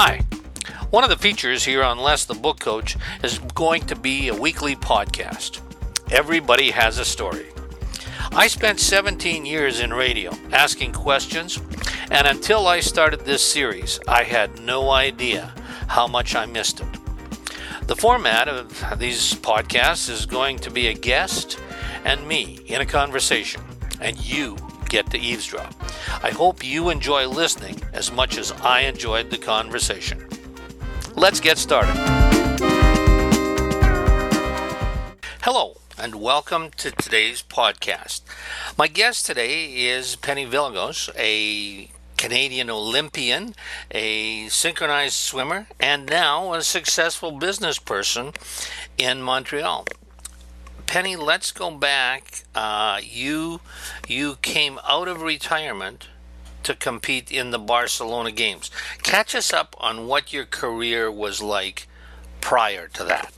Hi. One of the features here on Les the Book Coach is going to be a weekly podcast. Everybody has a story. I spent 17 years in radio asking questions, and until I started this series, I had no idea how much I missed it. The format of these podcasts is going to be a guest and me in a conversation, and you get to eavesdrop. I hope you enjoy listening as much as I enjoyed the conversation. Let's get started. Hello, and welcome to today's podcast. My guest today is Penny Vilagos, a Canadian Olympian, a synchronized swimmer, and now a successful business person in Montreal. Penny, let's go back. Uh, you you came out of retirement to compete in the Barcelona Games. Catch us up on what your career was like prior to that.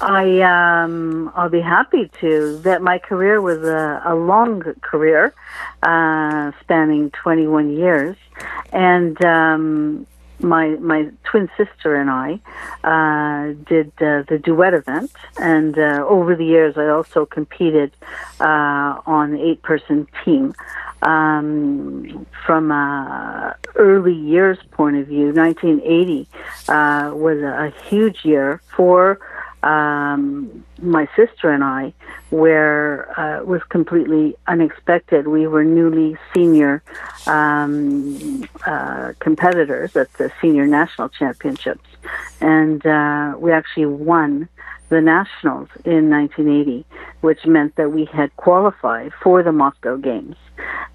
I um, I'll be happy to. That my career was a, a long career, uh, spanning 21 years, and um, my my twin sister and I uh, did uh, the duet event, and uh, over the years I also competed uh, on the eight person team. Um, from a early years point of view, 1980 uh, was a huge year for um, my sister and I, where uh, was completely unexpected. We were newly senior um, uh, competitors at the senior national championships, and uh, we actually won the nationals in 1980, which meant that we had qualified for the Moscow Games.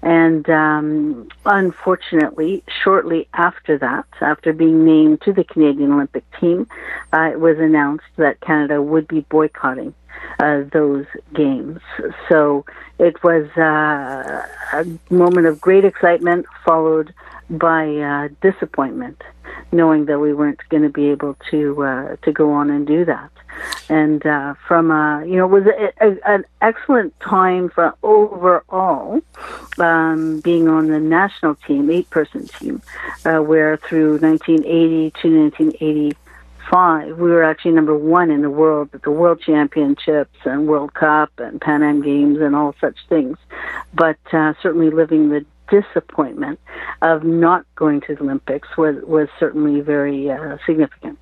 And um, unfortunately, shortly after that, after being named to the Canadian Olympic team, uh, it was announced that Canada would be boycotting uh, those games. So it was uh, a moment of great excitement, followed by uh, disappointment, knowing that we weren't going to be able to uh, to go on and do that. And uh, from a, you know, it was a, a, an excellent time for overall um, being on the national team, eight person team, uh, where through 1980 to 1980 five, we were actually number one in the world at the World Championships and World Cup and Pan Am Games and all such things. But uh, certainly living the disappointment of not going to the Olympics was was certainly very uh, significant.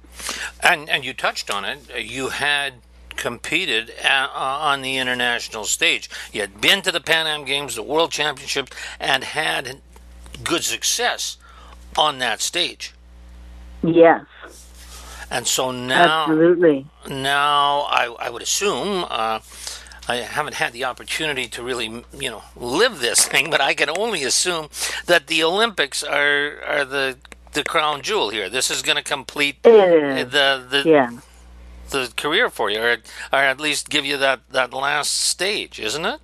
And and you touched on it. You had competed uh, on the international stage. You had been to the Pan Am Games, the World Championships, and had good success on that stage. Yes. And so now, absolutely. Now, I, I would assume uh, I haven't had the opportunity to really, you know, live this thing, but I can only assume that the Olympics are are the the crown jewel here. This is going to complete the the yeah. the career for you, or, or at least give you that that last stage, isn't it?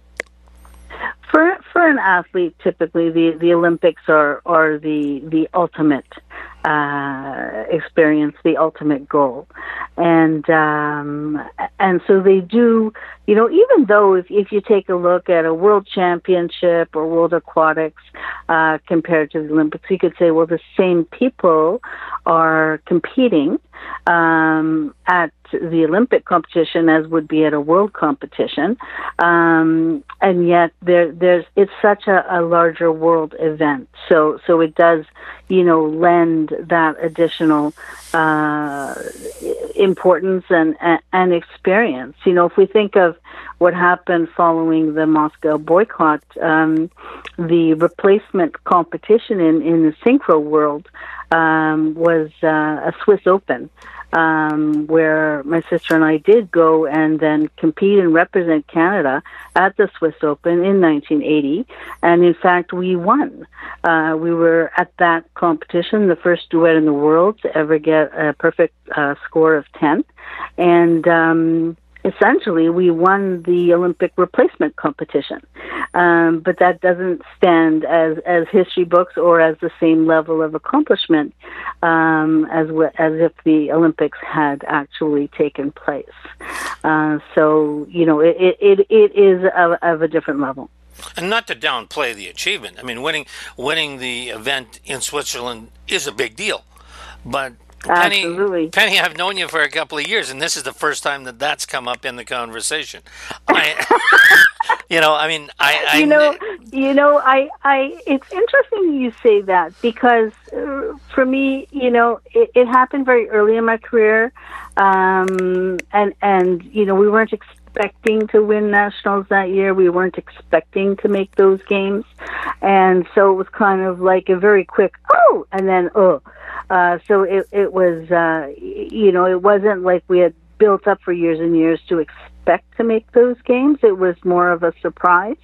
For for an athlete, typically the, the Olympics are are the the ultimate uh, experience, the ultimate goal, and um, and so they do. You know, even though if if you take a look at a World Championship or World Aquatics uh, compared to the Olympics, you could say, well, the same people are competing um, at the Olympic competition as would be at a world competition, um, and yet there there's it's such a, a larger world event. So so it does you know lend that additional uh, importance and, and and experience. You know if we think of what happened following the Moscow boycott, um, the replacement competition in in the synchro world um, was uh, a Swiss Open um, where my sister and I did go and then compete and represent Canada at the Swiss Open in 1980. And in fact, we won. Uh, we were at that competition, the first duet in the world to ever get a perfect uh, score of 10. And, um, essentially we won the Olympic replacement competition. Um, but that doesn't stand as, as history books or as the same level of accomplishment um, as, as if the Olympics had actually taken place. Uh, so, you know, it, it, it is of, of a different level. And not to downplay the achievement. I mean, winning winning the event in Switzerland is a big deal. But Penny, Absolutely. Penny, I've known you for a couple of years, and this is the first time that that's come up in the conversation. I, you know, I mean, I, I you know, you know, I, I. It's interesting you say that because uh, for me, you know, it, it happened very early in my career, um, and and you know, we weren't expecting to win nationals that year. We weren't expecting to make those games, and so it was kind of like a very quick oh, and then oh. Uh, so it it was, uh, you know, it wasn't like we had built up for years and years to expect to make those games. It was more of a surprise.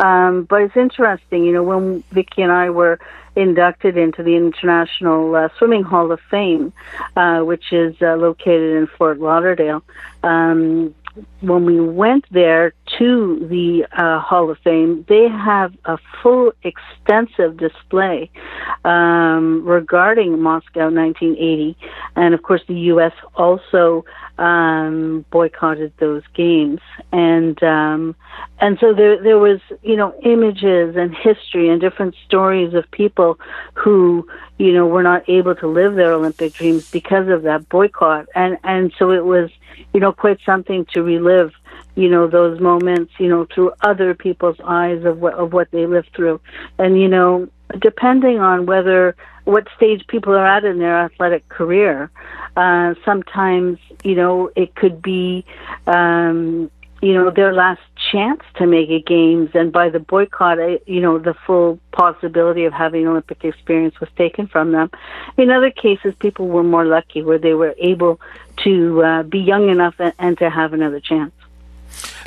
Um, but it's interesting, you know, when Vicky and I were inducted into the International uh, Swimming Hall of Fame, uh, which is uh, located in Fort Lauderdale. Um, when we went there to the uh, Hall of Fame, they have a full, extensive display um, regarding Moscow 1980, and of course, the U.S. also um, boycotted those games, and um, and so there there was you know images and history and different stories of people who you know were not able to live their Olympic dreams because of that boycott, and and so it was you know quite something to relive you know those moments you know through other people's eyes of what of what they lived through and you know depending on whether what stage people are at in their athletic career uh sometimes you know it could be um you know their last chance to make a games and by the boycott you know the full possibility of having olympic experience was taken from them. In other cases people were more lucky where they were able to uh, be young enough and, and to have another chance.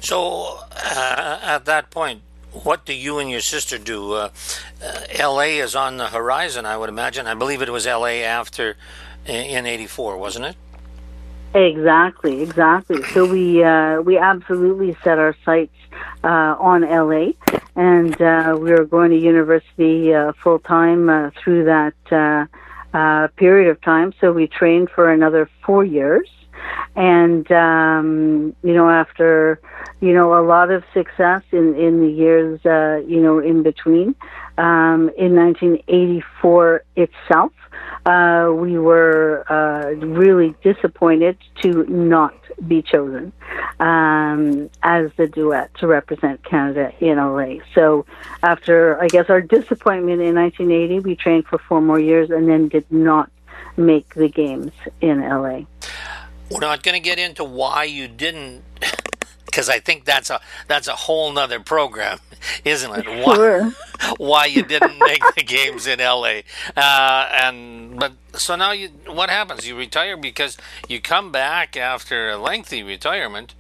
So uh, at that point, what do you and your sister do? Uh, uh, L.A. is on the horizon, I would imagine. I believe it was L.A. after in '84, wasn't it? Exactly, exactly. So we uh, we absolutely set our sights uh, on LA, and uh, we were going to university uh, full time uh, through that uh, uh, period of time. So we trained for another four years, and um, you know after you know a lot of success in in the years uh, you know in between um, in 1984 itself uh, we were uh, really disappointed to not be chosen um, as the duet to represent Canada in LA. So, after I guess our disappointment in 1980, we trained for four more years and then did not make the games in LA. We're not going to get into why you didn't, because I think that's a that's a whole nother program, isn't it? Why, Sure. why you didn't make the games in LA, uh, and but so now you what happens? You retire because you come back after a lengthy retirement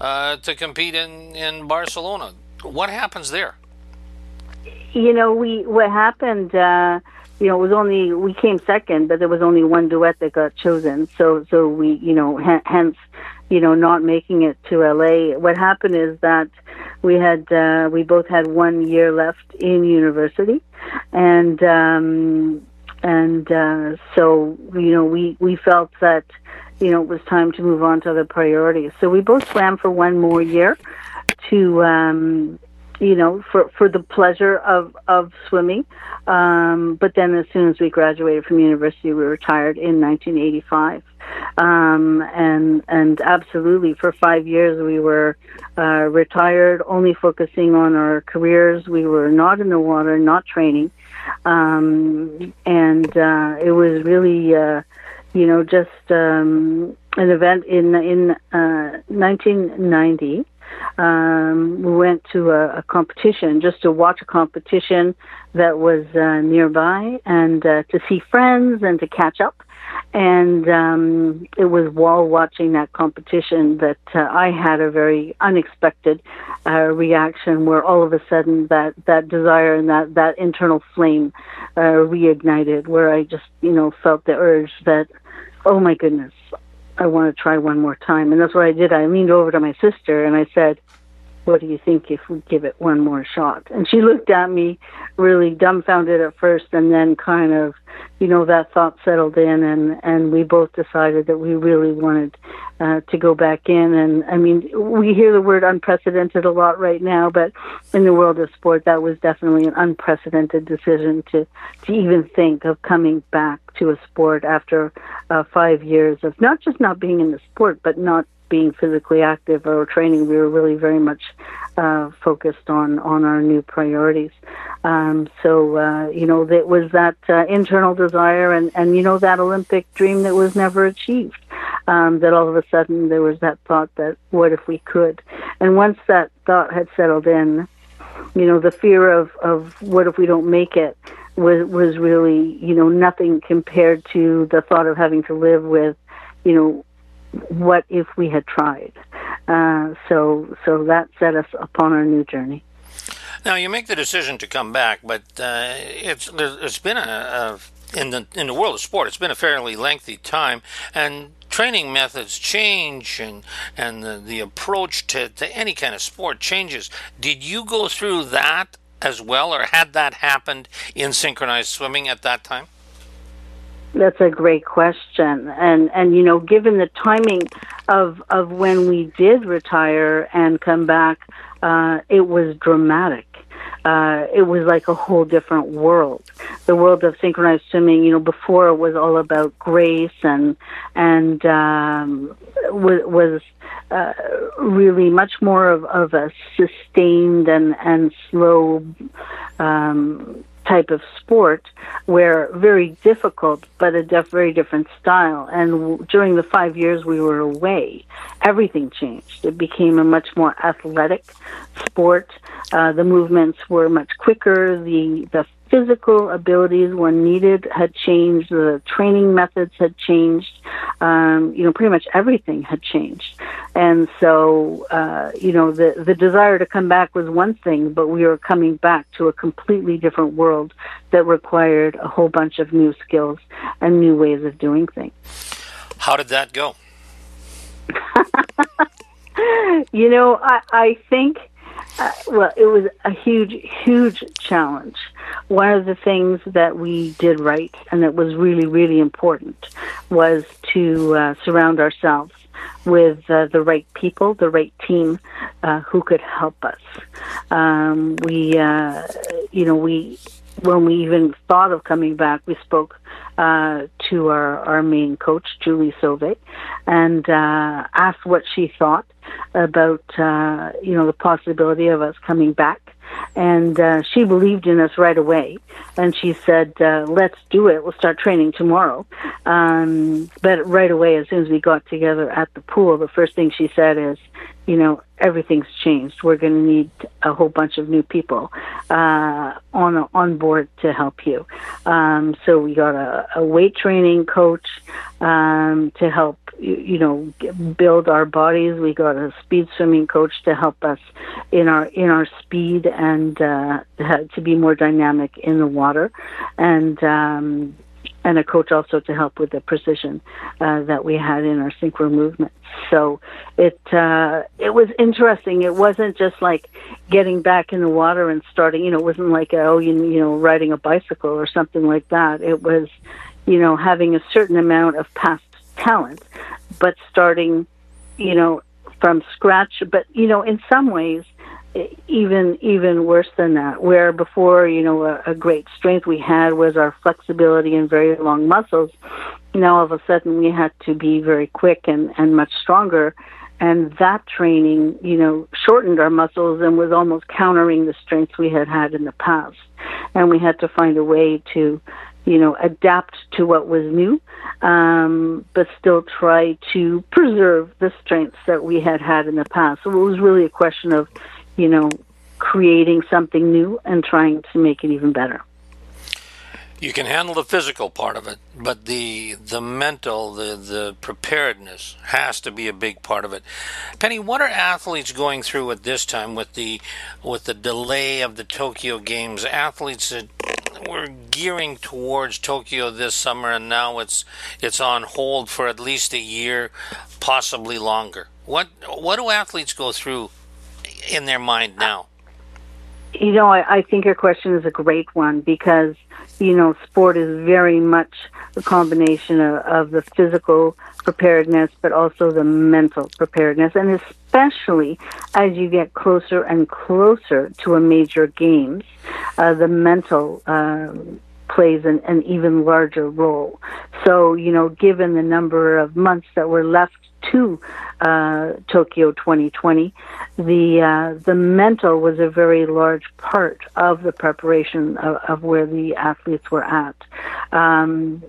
uh, to compete in in Barcelona. What happens there? You know, we what happened. Uh, you know, it was only we came second, but there was only one duet that got chosen. So, so we, you know, hence, you know, not making it to LA. What happened is that we had uh, we both had one year left in university, and um, and uh, so you know we we felt that you know it was time to move on to other priorities. So we both swam for one more year to um, you know for for the pleasure of of swimming. Um, but then as soon as we graduated from university, we retired in 1985. Um, and and absolutely for five years we were uh, retired, only focusing on our careers. We were not in the water, not training, um, and uh, it was really, uh, you know, just um, an event in in uh, 1990. Um, we went to a, a competition just to watch a competition that was uh, nearby and uh, to see friends and to catch up. And um, it was while watching that competition that uh, I had a very unexpected uh, reaction, where all of a sudden that that desire and that that internal flame uh, reignited, where I just you know felt the urge that, oh my goodness, I want to try one more time, and that's what I did. I leaned over to my sister and I said, what do you think if we give it one more shot? And she looked at me really dumbfounded at first, and then kind of, you know, that thought settled in, and and we both decided that we really wanted uh, to go back in. And I mean, we hear the word unprecedented a lot right now, but in the world of sport, that was definitely an unprecedented decision to to even think of coming back to a sport after uh, five years of not just not being in the sport, but not being physically active or training, we were really very much uh, focused on on our new priorities. Um, so uh, you know, it was that uh, internal desire and and you know that Olympic dream that was never achieved. Um, that all of a sudden there was that thought that what if we could, and once that thought had settled in, you know, the fear of of what if we don't make it was was really you know nothing compared to the thought of having to live with you know what if we had tried? Uh, so, so that set us upon our new journey. Now you make the decision to come back, but uh, it's it's been a, a, in the in the world of sport. It's been a fairly lengthy time, and training methods change, and and the, the approach to, to any kind of sport changes. Did you go through that as well, or had that happened in synchronized swimming at that time? That's a great question, and and you know, given the timing of of when we did retire and come back, uh, it was dramatic. Uh, it was like a whole different world. The world of synchronized swimming, you know, before it was all about grace and and um, was, was uh, really much more of, of a sustained and and slow um, type of sport where very difficult but a def- very different style. And w- during the 5 years we were away everything changed. It became a much more athletic sport. Uh, the movements were much quicker. The the physical abilities when needed had changed, the training methods had changed, um, you know, pretty much everything had changed. And so, uh, you know, the, the desire to come back was one thing, but we were coming back to a completely different world that required a whole bunch of new skills and new ways of doing things. How did that go? you know, I, I think uh, well, it was a huge, huge challenge. One of the things that we did right and that was really, really important was to uh, surround ourselves with uh, the right people, the right team uh, who could help us. Um, we, uh, you know, we when we even thought of coming back, we spoke uh, to our, our main coach, Julie Sauvé, and uh, asked what she thought about uh, you know the possibility of us coming back and uh, she believed in us right away. And she said, uh, "Let's do it. We'll start training tomorrow." Um, but right away, as soon as we got together at the pool, the first thing she said is, "You know, everything's changed. We're going to need a whole bunch of new people uh, on on board to help you." Um, so we got a, a weight training coach um, to help you, know build our bodies. We got a speed swimming coach to help us in our in our speed and uh, to be more dynamic in the water, and um, and a coach also to help with the precision uh, that we had in our synchro movement. So it uh, it was interesting. It wasn't just like getting back in the water and starting. You know, it wasn't like oh you you know riding a bicycle or something like that. It was you know having a certain amount of past talent, but starting you know from scratch. But you know in some ways even even worse than that. Where before, you know, a, a great strength we had was our flexibility and very long muscles. Now all of a sudden we had to be very quick and and much stronger. And that training, you know, shortened our muscles and was almost countering the strength we had had in the past. And we had to find a way to, you know, adapt to what was new, um, but still try to preserve the strengths that we had had in the past. So it was really a question of, you know, creating something new and trying to make it even better. You can handle the physical part of it, but the the mental, the the preparedness has to be a big part of it. Penny, what are athletes going through at this time with the with the delay of the Tokyo Games? Athletes that were gearing towards Tokyo this summer, and now it's it's on hold for at least a year, possibly longer. What what do athletes go through in their mind now? You know, I, I think your question is a great one because, you know, sport is very much a combination of, of the physical preparedness, but also the mental preparedness. And especially as you get closer and closer to a major games, uh, the mental uh, plays an, an even larger role. So, you know, given the number of months that were left to uh, Tokyo 2020, the uh, the mental was a very large part of the preparation of, of where the athletes were at. Um,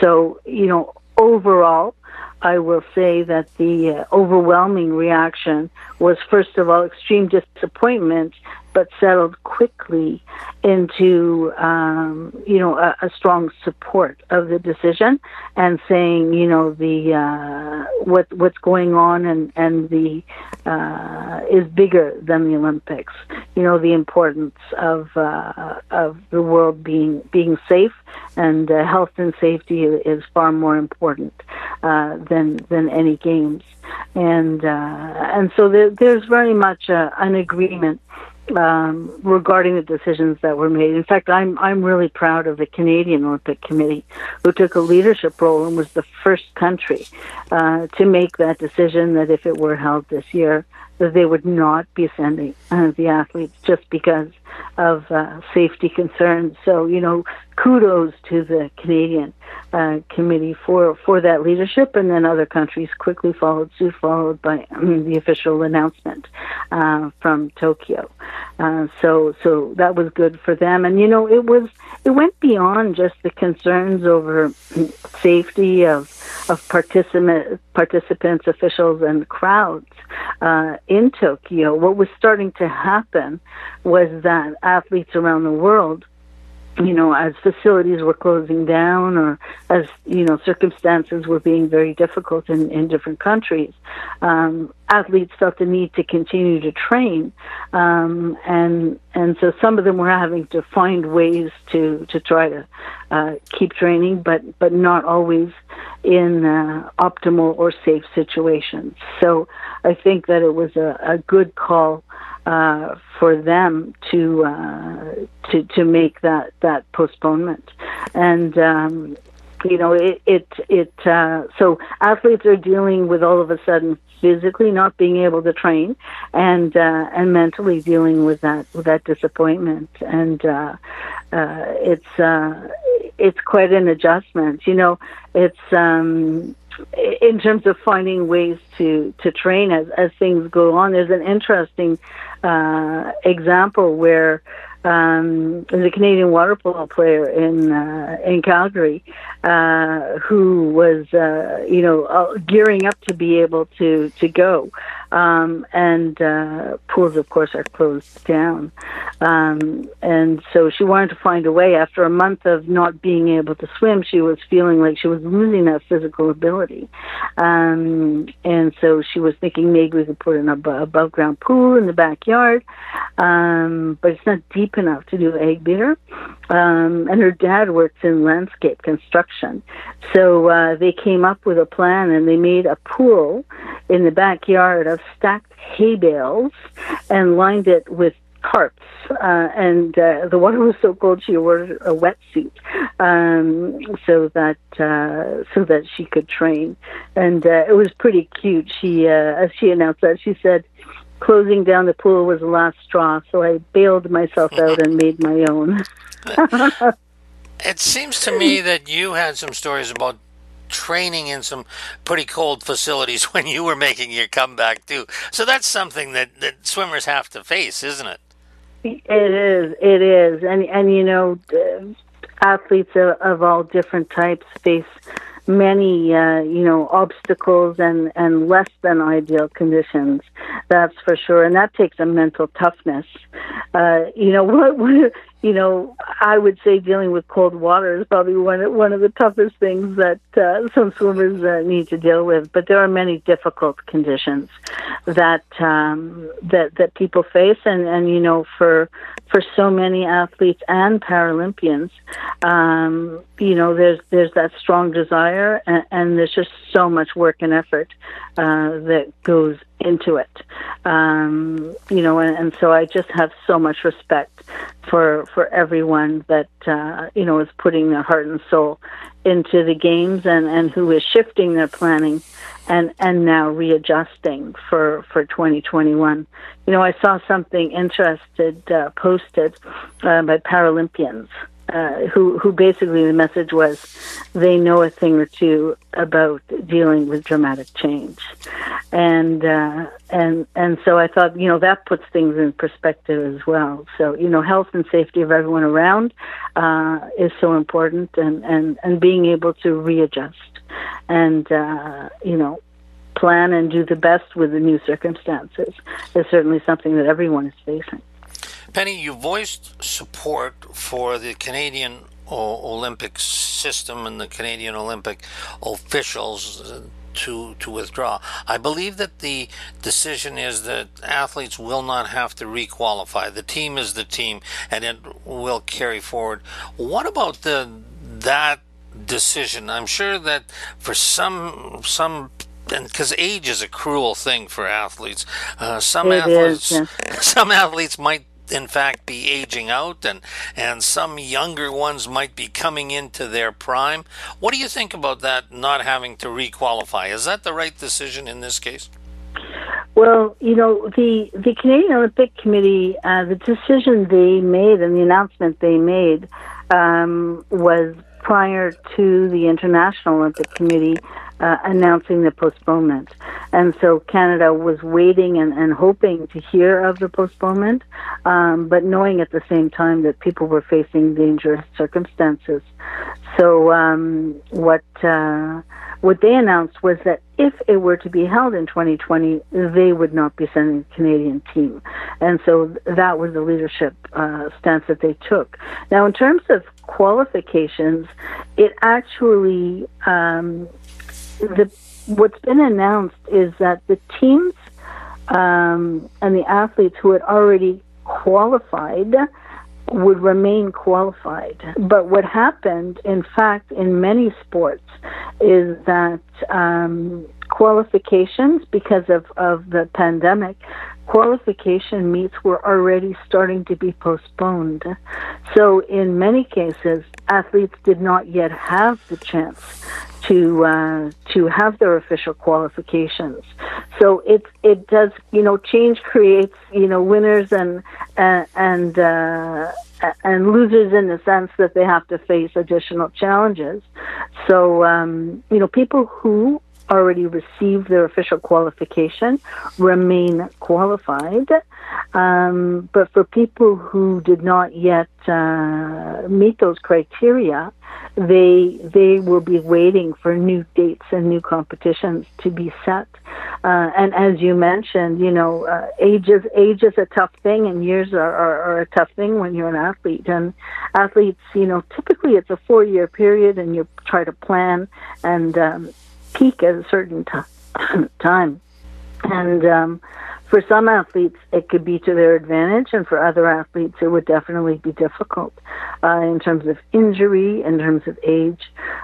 so, you know, overall, I will say that the uh, overwhelming reaction was, first of all, extreme disappointment but settled quickly into um, you know a, a, strong support of the decision and saying you know the uh, what what's going on and and the uh, is bigger than the Olympics. You know the importance of uh, of the world being being safe and uh, health and safety is far more important uh, than than any games and uh, and so there, there's very much an agreement um, regarding the decisions that were made. In fact, I'm I'm really proud of the Canadian Olympic Committee, who took a leadership role and was the first country uh, to make that decision that if it were held this year, that they would not be sending uh, the athletes just because of uh, safety concerns. So, you know, kudos to the Canadian uh, committee for, for that leadership, and then other countries quickly followed suit, followed by um, the official announcement uh, from Tokyo. Uh, so, so that was good for them, and you know, it was it went beyond just the concerns over safety of of participant participants, officials, and crowds uh, in Tokyo. What was starting to happen was that athletes around the world you know, as facilities were closing down or as, you know, circumstances were being very difficult in, in different countries, um, athletes felt the need to continue to train. Um, and, and so some of them were having to find ways to, to try to uh, keep training, but, but not always in uh, optimal or safe situations. So I think that it was a, a good call uh, for them to uh, to to make that that postponement, and um, you know it it it uh, so athletes are dealing with all of a sudden physically not being able to train and uh, and mentally dealing with that with that disappointment. And uh, uh, it's uh, it's quite an adjustment. You know it's um, in terms of finding ways to to train as as things go on there's an interesting uh, example where um, a Canadian water polo player in uh, in Calgary uh, who was uh, you know uh, gearing up to be able to to go, um, and uh, pools of course are closed down, um, and so she wanted to find a way. After a month of not being able to swim, she was feeling like she was losing that physical ability, um, and so she was thinking maybe we could put an above ground pool in the backyard, um, but it's not deep deep enough to do egg beater. Um, and her dad works in landscape construction. So uh, they came up with a plan and they made a pool in the backyard of stacked hay bales and lined it with tarps. Uh, and uh, the water was so cold she wore a wetsuit um, so that uh, so that she could train. And uh, it was pretty cute. She, uh, as she announced that, she said, closing down the pool was the last straw, so I bailed myself out and made my own. it seems to me that you had some stories about training in some pretty cold facilities when you were making your comeback too. So that's something that, that swimmers have to face, isn't it? It is. It is, and and you know, athletes of, of all different types face many, uh, you know, obstacles and, and less than ideal conditions. That's for sure. And that takes a mental toughness. Uh, you know, what, what, you know, I would say dealing with cold water is probably one of, one of the toughest things that uh, some swimmers uh, need to deal with. But there are many difficult conditions that um, that that people face, and and you know for for so many athletes and Paralympians, um, you know there's there's that strong desire, and, and there's just so much work and effort uh, that goes into it. Um, you know, and, and, so I just have so much respect for for everyone that uh, you know is putting their heart and soul into the games and and who is shifting their planning and and now readjusting for for 2021. You know, I saw something interested uh, posted uh, by Paralympians uh, who who basically the message was they know a thing or two about dealing with dramatic change, and uh, and and so I thought you know that puts things in perspective as well. So you know health and safety of everyone around uh, is so important, and and and being able to readjust and uh, you know plan and do the best with the new circumstances is certainly something that everyone is facing. Penny, you voiced support for the Canadian Olympic system and the Canadian Olympic officials uh, to to withdraw. I believe that the decision is that athletes will not have to requalify. The team is the team, and it will carry forward. What about the that decision? I'm sure that for some some and because age is a cruel thing for athletes. Uh, some it athletes, is, some athletes might in fact be aging out and and some younger ones might be coming into their prime. What do you think about that not having to requalify? Is that the right decision in this case? Well, you know, the the Canadian Olympic Committee, uh, the decision they made and the announcement they made um, was prior to the International Olympic Committee uh, announcing the postponement. And so Canada was waiting and, and hoping to hear of the postponement, um, but knowing at the same time that people were facing dangerous circumstances. So um, what uh, what they announced was that if it were to be held in 2020, they would not be sending a Canadian team. And so that was the leadership uh, stance that they took. Now, in terms of qualifications, it actually um, the what's been announced is that the teams um, and the athletes who had already qualified would remain qualified. But what happened, in fact, in many sports, is that um, qualifications, because of, of the pandemic, qualification meets were already starting to be postponed. So, in many cases, athletes did not yet have the chance to uh, to have their official qualifications. So it it does you know change creates you know winners and and uh, and losers in the sense that they have to face additional challenges. So um, you know people who already received their official qualification remain qualified. Um, but for people who did not yet uh, meet those criteria, they they will be waiting for new dates and new competitions to be set. Uh, and as you mentioned, you know, uh, age is age is a tough thing, and years are, are, are a tough thing when you're an athlete. And athletes, you know, typically it's a four year period, and you try to plan and um, peak at a certain t- time. And um, for some athletes, it could be to their advantage, and for other athletes, it would definitely be difficult uh, in terms of injury, in terms of age,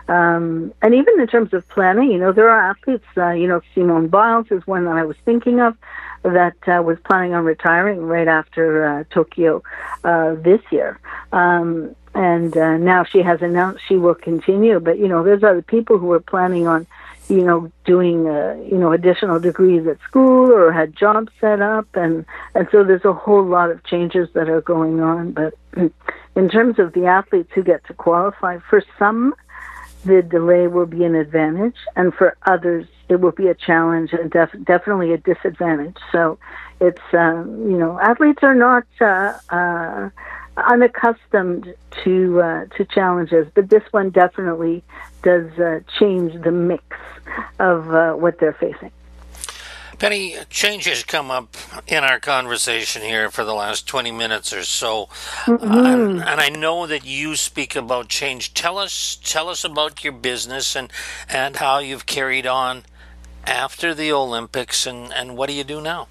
um, and even in terms of planning. You know, there are athletes, uh, you know, Simone Biles is one that I was thinking of that uh, was planning on retiring right after uh, Tokyo uh, this year. Um, and uh, now she has announced she will continue, but you know, there's other people who are planning on you know, doing uh, you know additional degrees at school or had jobs set up, and and so there's a whole lot of changes that are going on. But in terms of the athletes who get to qualify, for some, the delay will be an advantage, and for others, it will be a challenge and def- definitely a disadvantage. So, it's um, you know, athletes are not. Uh, uh, unaccustomed to uh, to challenges, but this one definitely does uh, change the mix of uh, what they're facing. Penny, changes come up in our conversation here for the last 20 minutes or so. Mm-hmm. Uh, and, and, I know that you speak about change. Tell us tell us about your business and, and how you've carried on after the Olympics and, and what do you do now?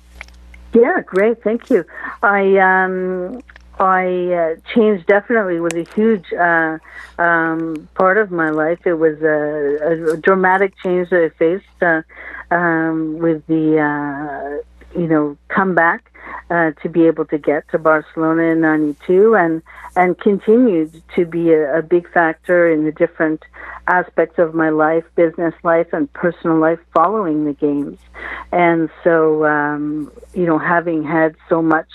Yeah, great. Thank you. I um, I uh, change definitely was a huge uh, um, part of my life. It was a, a dramatic change that I faced uh, um, with the uh, you know comeback uh, to be able to get to Barcelona in '92 and and continued to be a, a big factor in the different aspects of my life, business life, and personal life following the games. And so, um, you know, having had so much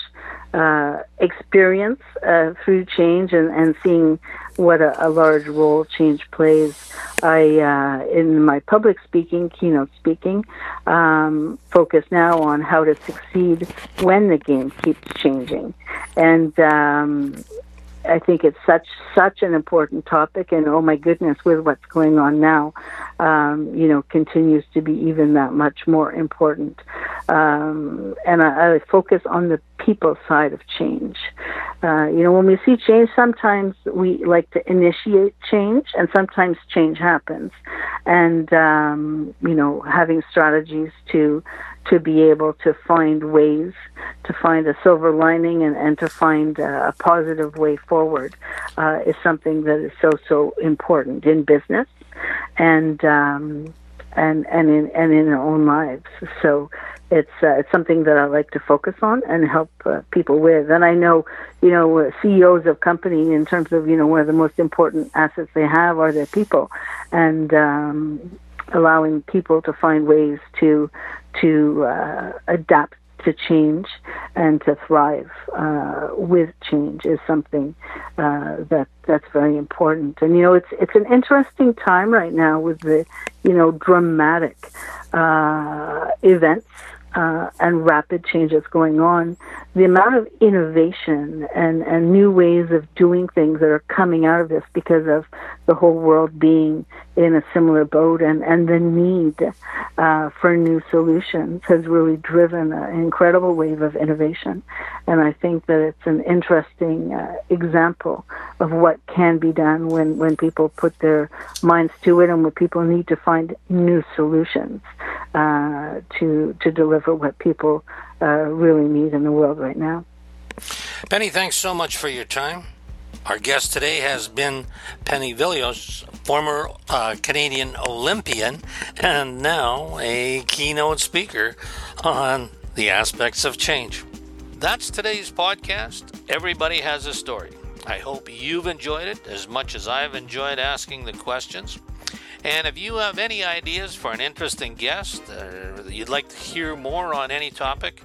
uh, experience uh, through change and, and seeing what a, a large role change plays. I, uh, in my public speaking, keynote speaking, um, focus now on how to succeed when the game keeps changing. And um, I think it's such such an important topic, and oh my goodness, with what's going on now, um, you know, continues to be even that much more important. Um, and I, I, focus on the people side of change. Uh, you know, when we see change, sometimes we like to initiate change, and sometimes change happens. And um, you know, having strategies to to be able to find ways to find a silver lining and, and to find a, positive way forward uh, is something that is so so important in business and um, and and in and in our own lives. So it's uh, it's something that I like to focus on and help uh, people with. And I know you know uh, CEOs of companies in terms of you know one of the most important assets they have are their people, and um, allowing people to find ways to to uh, adapt to change and to thrive uh, with change is something uh, that that's very important. And you know, it's it's an interesting time right now with the you know dramatic uh, events uh, and rapid changes going on, the amount of innovation and, and new ways of doing things that are coming out of this because of the whole world being in a similar boat and, and the need uh, for new solutions has really driven an incredible wave of innovation. And I think that it's an interesting uh, example of what can be done when, when people put their minds to it and when people need to find new solutions uh, to, to deliver what people uh, really need in the world right now. Penny, thanks so much for your time. Our guest today has been Penny Vilagos, former uh, Canadian Olympian and now a keynote speaker on the aspects of change. That's today's podcast. Everybody has a story. I hope you've enjoyed it as much as I've enjoyed asking the questions. And if you have any ideas for an interesting guest, or uh, you'd like to hear more on any topic,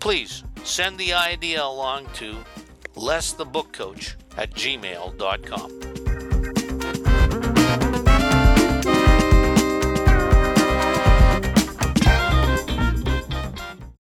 please send the idea along to lessthebookcoach at gmail.com.